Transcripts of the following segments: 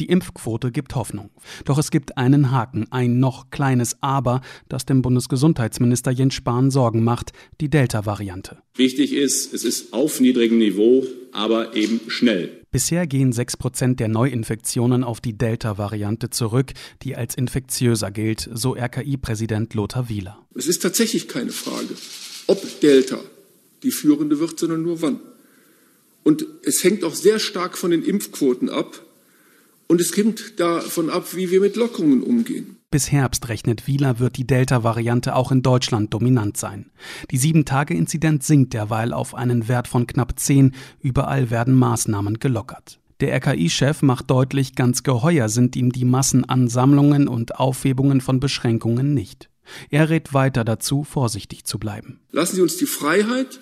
Die Impfquote gibt Hoffnung. Doch es gibt einen Haken, ein noch kleines Aber, das dem Bundesgesundheitsminister Jens Spahn Sorgen macht, die Delta-Variante. Wichtig ist, es ist auf niedrigem Niveau, aber eben schnell. Bisher gehen 6 Prozent der Neuinfektionen auf die Delta-Variante zurück, die als infektiöser gilt, so RKI-Präsident Lothar Wieler. Es ist tatsächlich keine Frage, ob Delta die führende wird, sondern nur wann. Und es hängt auch sehr stark von den Impfquoten ab. Und es hängt davon ab, wie wir mit Lockerungen umgehen. Bis Herbst rechnet Wieler wird die Delta-Variante auch in Deutschland dominant sein. Die 7-Tage-Inzidenz sinkt derweil auf einen Wert von knapp 10. Überall werden Maßnahmen gelockert. Der RKI-Chef macht deutlich, ganz geheuer sind ihm die Massenansammlungen und Aufhebungen von Beschränkungen nicht. Er rät weiter dazu, vorsichtig zu bleiben. Lassen Sie uns die Freiheit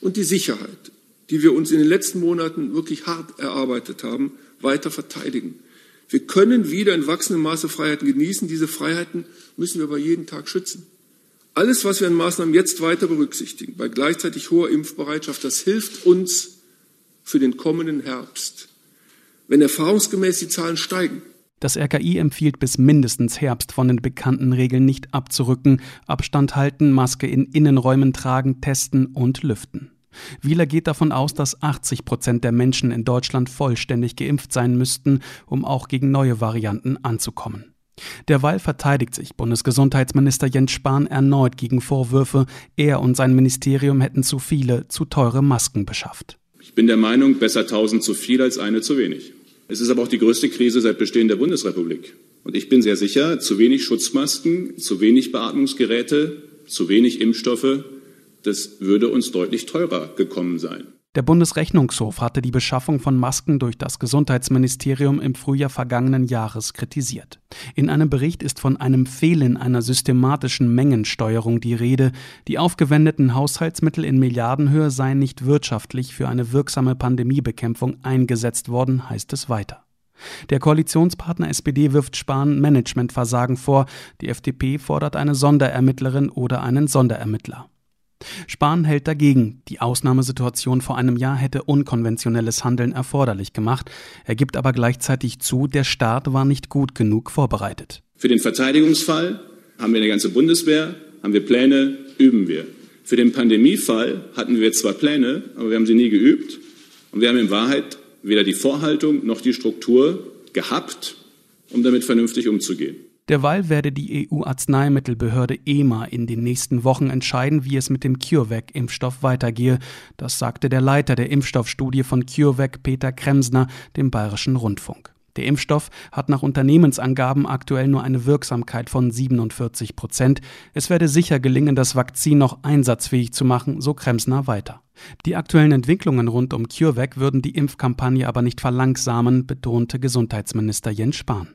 und die Sicherheit, die wir uns in den letzten Monaten wirklich hart erarbeitet haben, weiter verteidigen. Wir können wieder in wachsendem Maße Freiheiten genießen. Diese Freiheiten müssen wir aber jeden Tag schützen. Alles, was wir an Maßnahmen jetzt weiter berücksichtigen, bei gleichzeitig hoher Impfbereitschaft, das hilft uns für den kommenden Herbst. Wenn erfahrungsgemäß die Zahlen steigen, das RKI empfiehlt bis mindestens Herbst von den bekannten Regeln nicht abzurücken, Abstand halten, Maske in Innenräumen tragen, testen und lüften. Wieler geht davon aus, dass 80 Prozent der Menschen in Deutschland vollständig geimpft sein müssten, um auch gegen neue Varianten anzukommen. Derweil verteidigt sich Bundesgesundheitsminister Jens Spahn erneut gegen Vorwürfe, er und sein Ministerium hätten zu viele, zu teure Masken beschafft. Ich bin der Meinung, besser tausend zu viel als eine zu wenig. Es ist aber auch die größte Krise seit Bestehen der Bundesrepublik. Und ich bin sehr sicher, zu wenig Schutzmasken, zu wenig Beatmungsgeräte, zu wenig Impfstoffe, das würde uns deutlich teurer gekommen sein. Der Bundesrechnungshof hatte die Beschaffung von Masken durch das Gesundheitsministerium im Frühjahr vergangenen Jahres kritisiert. In einem Bericht ist von einem Fehlen einer systematischen Mengensteuerung die Rede. Die aufgewendeten Haushaltsmittel in Milliardenhöhe seien nicht wirtschaftlich für eine wirksame Pandemiebekämpfung eingesetzt worden, heißt es weiter. Der Koalitionspartner SPD wirft Spahn Managementversagen vor. Die FDP fordert eine Sonderermittlerin oder einen Sonderermittler. Spahn hält dagegen. Die Ausnahmesituation vor einem Jahr hätte unkonventionelles Handeln erforderlich gemacht. Er gibt aber gleichzeitig zu, der Staat war nicht gut genug vorbereitet. Für den Verteidigungsfall haben wir eine ganze Bundeswehr, haben wir Pläne, üben wir. Für den Pandemiefall hatten wir zwar Pläne, aber wir haben sie nie geübt. Und wir haben in Wahrheit weder die Vorhaltung noch die Struktur gehabt, um damit vernünftig umzugehen. Derweil werde die EU-Arzneimittelbehörde EMA in den nächsten Wochen entscheiden, wie es mit dem CureVac-Impfstoff weitergehe. Das sagte der Leiter der Impfstoffstudie von CureVac, Peter Kremsner, dem Bayerischen Rundfunk. Der Impfstoff hat nach Unternehmensangaben aktuell nur eine Wirksamkeit von 47 Prozent. Es werde sicher gelingen, das Vakzin noch einsatzfähig zu machen, so Kremsner weiter. Die aktuellen Entwicklungen rund um CureVac würden die Impfkampagne aber nicht verlangsamen, betonte Gesundheitsminister Jens Spahn.